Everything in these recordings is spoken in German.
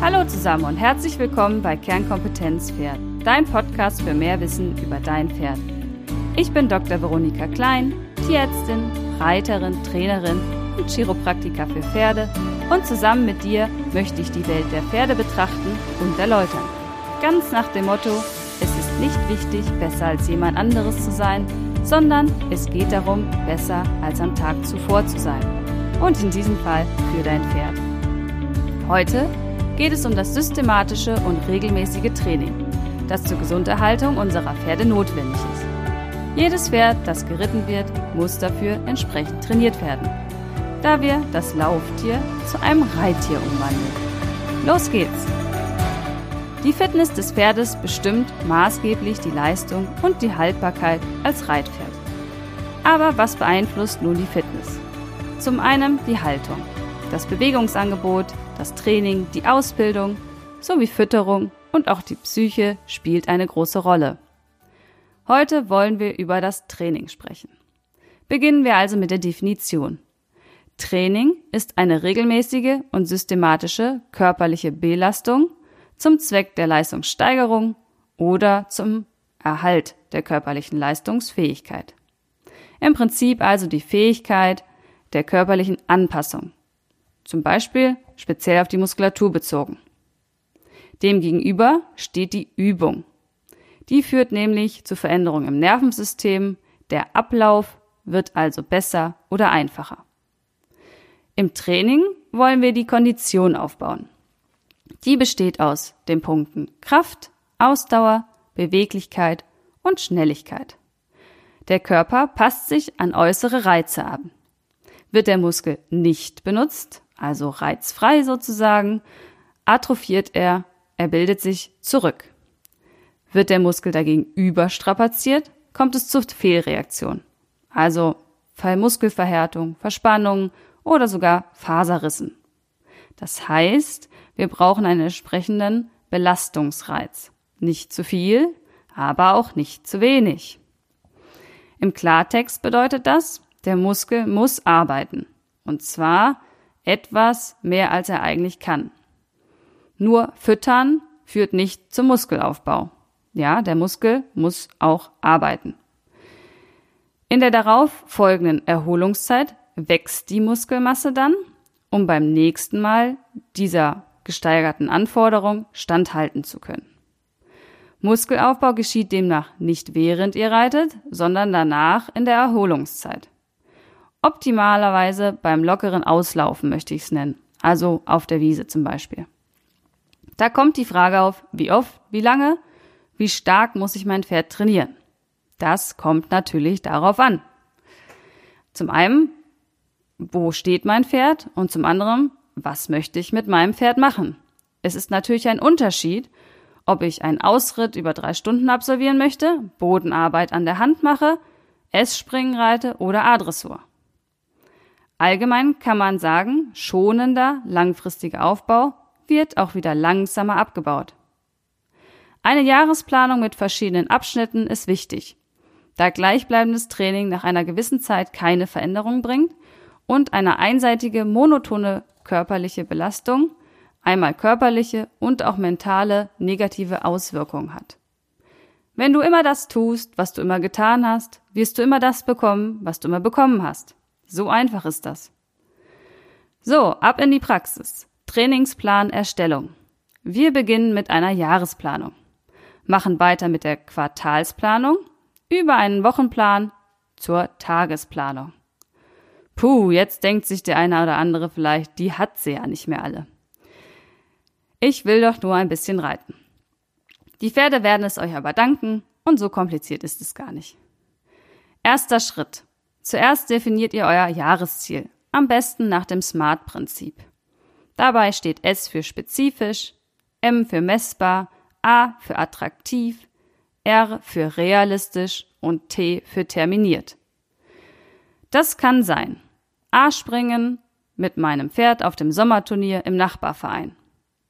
Hallo zusammen und herzlich willkommen bei Kernkompetenz Pferd, dein Podcast für mehr Wissen über dein Pferd. Ich bin Dr. Veronika Klein, Tierärztin, Reiterin, Trainerin und Chiropraktiker für Pferde und zusammen mit dir möchte ich die Welt der Pferde betrachten und erläutern. Ganz nach dem Motto, es ist nicht wichtig, besser als jemand anderes zu sein, sondern es geht darum, besser als am Tag zuvor zu sein. Und in diesem Fall für dein Pferd. Heute geht es um das systematische und regelmäßige Training, das zur Gesunderhaltung unserer Pferde notwendig ist. Jedes Pferd, das geritten wird, muss dafür entsprechend trainiert werden, da wir das Lauftier zu einem Reittier umwandeln. Los geht's! Die Fitness des Pferdes bestimmt maßgeblich die Leistung und die Haltbarkeit als Reitpferd. Aber was beeinflusst nun die Fitness? Zum einen die Haltung, das Bewegungsangebot, das Training, die Ausbildung sowie Fütterung und auch die Psyche spielt eine große Rolle. Heute wollen wir über das Training sprechen. Beginnen wir also mit der Definition. Training ist eine regelmäßige und systematische körperliche Belastung zum Zweck der Leistungssteigerung oder zum Erhalt der körperlichen Leistungsfähigkeit. Im Prinzip also die Fähigkeit der körperlichen Anpassung, zum Beispiel speziell auf die Muskulatur bezogen. Demgegenüber steht die Übung. Die führt nämlich zu Veränderungen im Nervensystem, der Ablauf wird also besser oder einfacher. Im Training wollen wir die Kondition aufbauen. Die besteht aus den Punkten Kraft, Ausdauer, Beweglichkeit und Schnelligkeit. Der Körper passt sich an äußere Reize an. Wird der Muskel nicht benutzt, also reizfrei sozusagen, atrophiert er, er bildet sich zurück. Wird der Muskel dagegen überstrapaziert, kommt es zur Fehlreaktion, also Muskelverhärtung, Verspannung oder sogar Faserrissen. Das heißt, wir brauchen einen entsprechenden Belastungsreiz. Nicht zu viel, aber auch nicht zu wenig. Im Klartext bedeutet das, der Muskel muss arbeiten. Und zwar etwas mehr als er eigentlich kann. Nur füttern führt nicht zum Muskelaufbau. Ja, der Muskel muss auch arbeiten. In der darauf folgenden Erholungszeit wächst die Muskelmasse dann, um beim nächsten Mal dieser gesteigerten Anforderung standhalten zu können. Muskelaufbau geschieht demnach nicht während ihr reitet, sondern danach in der Erholungszeit. Optimalerweise beim lockeren Auslaufen möchte ich es nennen, also auf der Wiese zum Beispiel. Da kommt die Frage auf, wie oft, wie lange, wie stark muss ich mein Pferd trainieren? Das kommt natürlich darauf an. Zum einen, wo steht mein Pferd? Und zum anderen, was möchte ich mit meinem Pferd machen? Es ist natürlich ein Unterschied, ob ich einen Ausritt über drei Stunden absolvieren möchte, Bodenarbeit an der Hand mache, S-Springen reite oder A-Dressur. Allgemein kann man sagen, schonender, langfristiger Aufbau wird auch wieder langsamer abgebaut. Eine Jahresplanung mit verschiedenen Abschnitten ist wichtig, da gleichbleibendes Training nach einer gewissen Zeit keine Veränderung bringt und eine einseitige, monotone körperliche Belastung einmal körperliche und auch mentale negative Auswirkungen hat. Wenn du immer das tust, was du immer getan hast, wirst du immer das bekommen, was du immer bekommen hast. So einfach ist das. So, ab in die Praxis. Trainingsplan Erstellung. Wir beginnen mit einer Jahresplanung, machen weiter mit der Quartalsplanung, über einen Wochenplan zur Tagesplanung. Puh, jetzt denkt sich der eine oder andere vielleicht, die hat sie ja nicht mehr alle. Ich will doch nur ein bisschen reiten. Die Pferde werden es euch aber danken und so kompliziert ist es gar nicht. Erster Schritt. Zuerst definiert ihr euer Jahresziel, am besten nach dem SMART-Prinzip. Dabei steht S für spezifisch, M für messbar, A für attraktiv, R für realistisch und T für terminiert. Das kann sein A springen mit meinem Pferd auf dem Sommerturnier im Nachbarverein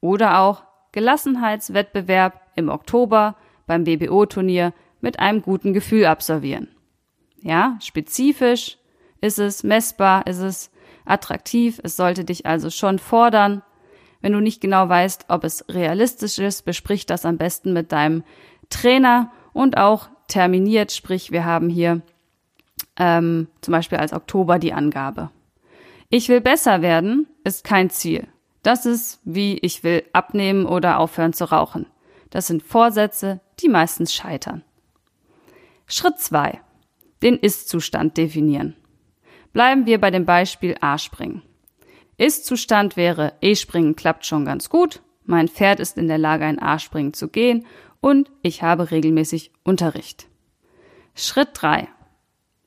oder auch Gelassenheitswettbewerb im Oktober beim BBO-Turnier mit einem guten Gefühl absolvieren. Ja, spezifisch ist es, messbar ist es, attraktiv, es sollte dich also schon fordern. Wenn du nicht genau weißt, ob es realistisch ist, besprich das am besten mit deinem Trainer und auch terminiert, sprich wir haben hier ähm, zum Beispiel als Oktober die Angabe. Ich will besser werden ist kein Ziel. Das ist wie ich will abnehmen oder aufhören zu rauchen. Das sind Vorsätze, die meistens scheitern. Schritt zwei: Den Ist-Zustand definieren. Bleiben wir bei dem Beispiel A-Springen. Ist-Zustand wäre, E-Springen klappt schon ganz gut, mein Pferd ist in der Lage, ein A-Springen zu gehen und ich habe regelmäßig Unterricht. Schritt drei: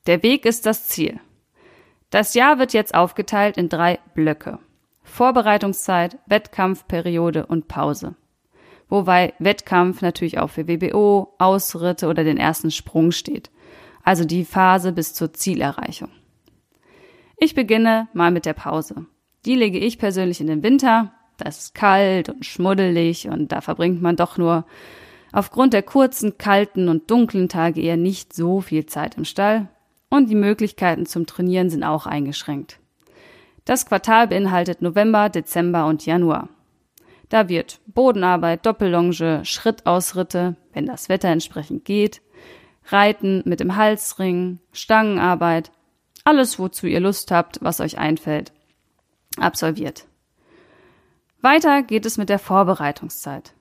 Der Weg ist das Ziel. Das Jahr wird jetzt aufgeteilt in drei Blöcke. Vorbereitungszeit, Wettkampfperiode und Pause wobei Wettkampf natürlich auch für WBO, Ausritte oder den ersten Sprung steht, also die Phase bis zur Zielerreichung. Ich beginne mal mit der Pause. Die lege ich persönlich in den Winter, da ist kalt und schmuddelig und da verbringt man doch nur aufgrund der kurzen, kalten und dunklen Tage eher nicht so viel Zeit im Stall und die Möglichkeiten zum Trainieren sind auch eingeschränkt. Das Quartal beinhaltet November, Dezember und Januar. Da wird Bodenarbeit, Doppellonge, Schrittausritte, wenn das Wetter entsprechend geht, Reiten mit dem Halsring, Stangenarbeit, alles, wozu ihr Lust habt, was euch einfällt, absolviert. Weiter geht es mit der Vorbereitungszeit.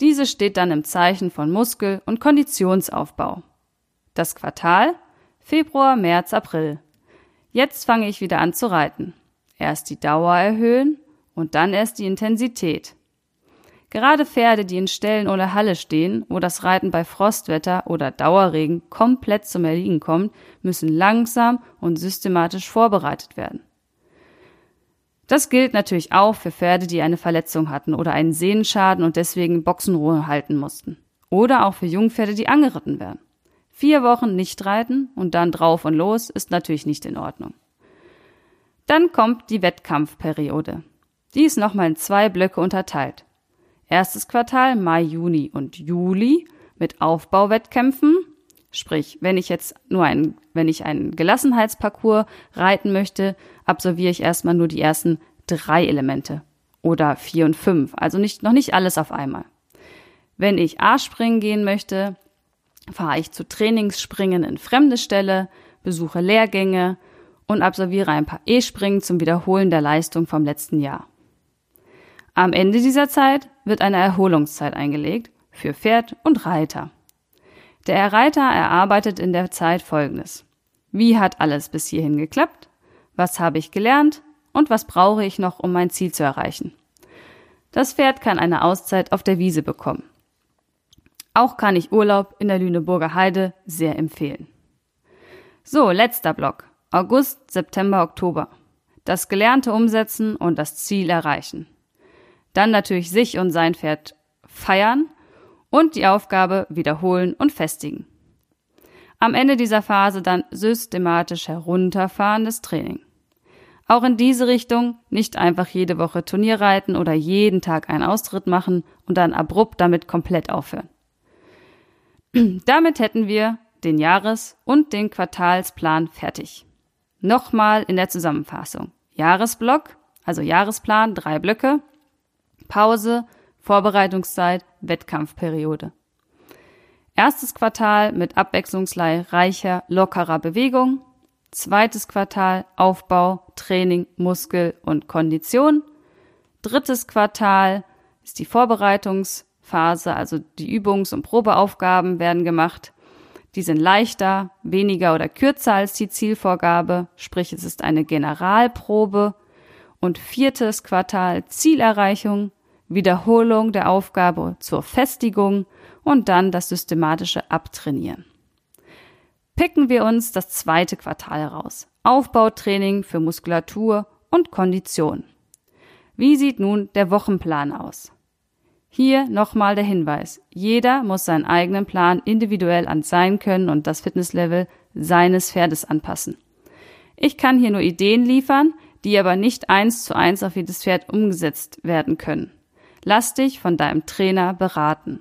Diese steht dann im Zeichen von Muskel- und Konditionsaufbau. Das Quartal Februar, März, April. Jetzt fange ich wieder an zu reiten. Erst die Dauer erhöhen und dann erst die Intensität. Gerade Pferde, die in Ställen oder Halle stehen, wo das Reiten bei Frostwetter oder Dauerregen komplett zum Erliegen kommt, müssen langsam und systematisch vorbereitet werden. Das gilt natürlich auch für Pferde, die eine Verletzung hatten oder einen Sehnenschaden und deswegen Boxenruhe halten mussten. Oder auch für Jungpferde, die angeritten werden. Vier Wochen nicht reiten und dann drauf und los ist natürlich nicht in Ordnung. Dann kommt die Wettkampfperiode. Die ist nochmal in zwei Blöcke unterteilt. Erstes Quartal Mai, Juni und Juli mit Aufbauwettkämpfen. Sprich, wenn ich jetzt nur ein, wenn ich einen Gelassenheitsparcours reiten möchte, absolviere ich erstmal nur die ersten drei Elemente oder vier und fünf. Also nicht, noch nicht alles auf einmal. Wenn ich A-Springen gehen möchte, fahre ich zu Trainingsspringen in fremde Stelle, besuche Lehrgänge und absolviere ein paar E-Springen zum Wiederholen der Leistung vom letzten Jahr. Am Ende dieser Zeit wird eine Erholungszeit eingelegt für Pferd und Reiter. Der Reiter erarbeitet in der Zeit Folgendes. Wie hat alles bis hierhin geklappt? Was habe ich gelernt? Und was brauche ich noch, um mein Ziel zu erreichen? Das Pferd kann eine Auszeit auf der Wiese bekommen. Auch kann ich Urlaub in der Lüneburger Heide sehr empfehlen. So, letzter Block. August, September, Oktober. Das Gelernte umsetzen und das Ziel erreichen. Dann natürlich sich und sein Pferd feiern und die Aufgabe wiederholen und festigen. Am Ende dieser Phase dann systematisch herunterfahrendes Training. Auch in diese Richtung nicht einfach jede Woche Turnier reiten oder jeden Tag einen Austritt machen und dann abrupt damit komplett aufhören. damit hätten wir den Jahres- und den Quartalsplan fertig. Nochmal in der Zusammenfassung. Jahresblock, also Jahresplan, drei Blöcke, Pause, Vorbereitungszeit, Wettkampfperiode. Erstes Quartal mit abwechslungsreicher, lockerer Bewegung. Zweites Quartal Aufbau, Training, Muskel und Kondition. Drittes Quartal ist die Vorbereitungsphase, also die Übungs- und Probeaufgaben werden gemacht. Die sind leichter, weniger oder kürzer als die Zielvorgabe, sprich es ist eine Generalprobe. Und viertes Quartal Zielerreichung, Wiederholung der Aufgabe zur Festigung und dann das systematische Abtrainieren. Picken wir uns das zweite Quartal heraus. Aufbautraining für Muskulatur und Kondition. Wie sieht nun der Wochenplan aus? Hier nochmal der Hinweis. Jeder muss seinen eigenen Plan individuell an sein Können und das Fitnesslevel seines Pferdes anpassen. Ich kann hier nur Ideen liefern, die aber nicht eins zu eins auf jedes Pferd umgesetzt werden können. Lass dich von deinem Trainer beraten.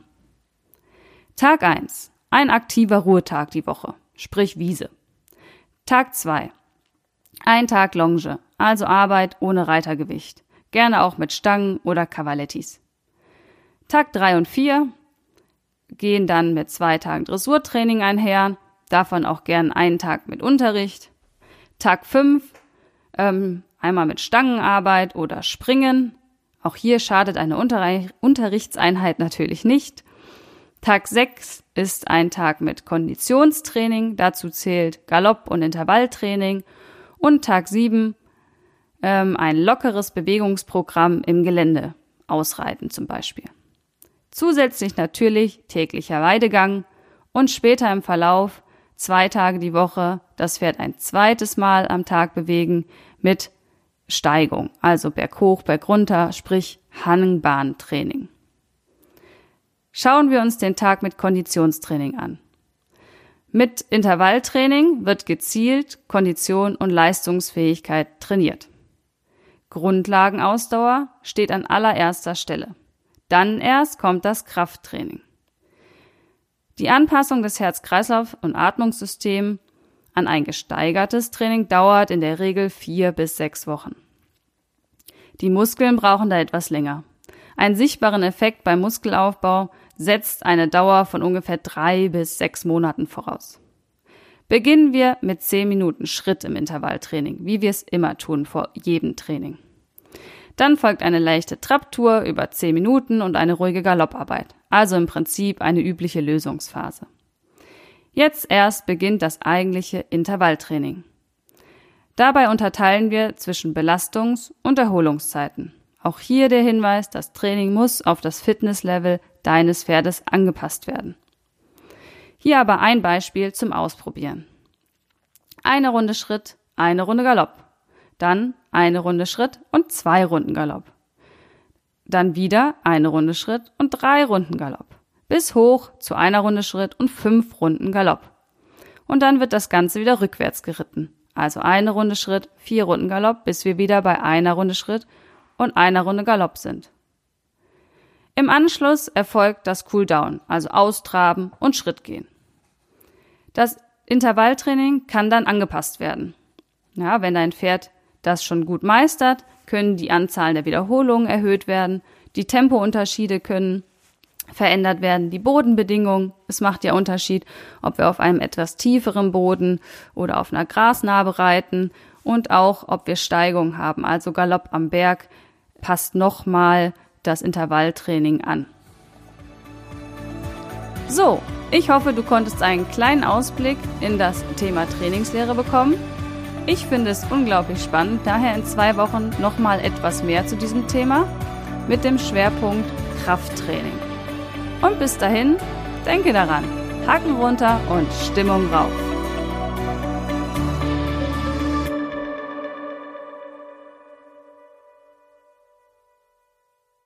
Tag 1. Ein aktiver Ruhetag die Woche, sprich Wiese. Tag 2. Ein Tag Longe, also Arbeit ohne Reitergewicht. gerne auch mit Stangen oder Cavalettis. Tag drei und vier gehen dann mit zwei Tagen Dressurtraining einher, davon auch gern einen Tag mit Unterricht. Tag fünf ähm, einmal mit Stangenarbeit oder Springen. Auch hier schadet eine Unterri Unterrichtseinheit natürlich nicht. Tag 6 ist ein Tag mit Konditionstraining, dazu zählt Galopp- und Intervalltraining. Und Tag 7 ähm, ein lockeres Bewegungsprogramm im Gelände, Ausreiten zum Beispiel. Zusätzlich natürlich täglicher Weidegang und später im Verlauf zwei Tage die Woche das Pferd ein zweites Mal am Tag bewegen mit Steigung, also berghoch, bergunter, sprich Hangbahntraining. Schauen wir uns den Tag mit Konditionstraining an. Mit Intervalltraining wird gezielt Kondition und Leistungsfähigkeit trainiert. Grundlagenausdauer steht an allererster Stelle. Dann erst kommt das Krafttraining. Die Anpassung des Herz-Kreislauf- und Atmungssystems an ein gesteigertes Training dauert in der Regel vier bis sechs Wochen. Die Muskeln brauchen da etwas länger. Einen sichtbaren Effekt beim Muskelaufbau setzt eine Dauer von ungefähr drei bis sechs Monaten voraus. Beginnen wir mit zehn Minuten Schritt im Intervalltraining, wie wir es immer tun vor jedem Training. Dann folgt eine leichte Trapptour über zehn Minuten und eine ruhige Galopparbeit, also im Prinzip eine übliche Lösungsphase. Jetzt erst beginnt das eigentliche Intervalltraining. Dabei unterteilen wir zwischen Belastungs- und Erholungszeiten. Auch hier der Hinweis, das Training muss auf das Fitnesslevel deines Pferdes angepasst werden. Hier aber ein Beispiel zum Ausprobieren. Eine Runde Schritt, eine Runde Galopp. Dann eine Runde Schritt und zwei Runden Galopp. Dann wieder eine Runde Schritt und drei Runden Galopp. Bis hoch zu einer Runde Schritt und fünf Runden Galopp. Und dann wird das Ganze wieder rückwärts geritten. Also eine Runde Schritt, vier Runden Galopp, bis wir wieder bei einer Runde Schritt und einer Runde Galopp sind. Im Anschluss erfolgt das Cooldown, also Austraben und Schritt gehen. Das Intervalltraining kann dann angepasst werden. Ja, wenn dein Pferd das schon gut meistert, können die Anzahl der Wiederholungen erhöht werden, die Tempounterschiede können verändert werden, die Bodenbedingungen. Es macht ja Unterschied, ob wir auf einem etwas tieferen Boden oder auf einer Grasnarbe reiten und auch, ob wir Steigung haben, also Galopp am Berg passt nochmal das Intervalltraining an. So, ich hoffe, du konntest einen kleinen Ausblick in das Thema Trainingslehre bekommen. Ich finde es unglaublich spannend, daher in zwei Wochen nochmal etwas mehr zu diesem Thema mit dem Schwerpunkt Krafttraining. Und bis dahin, denke daran, Haken runter und Stimmung rauf.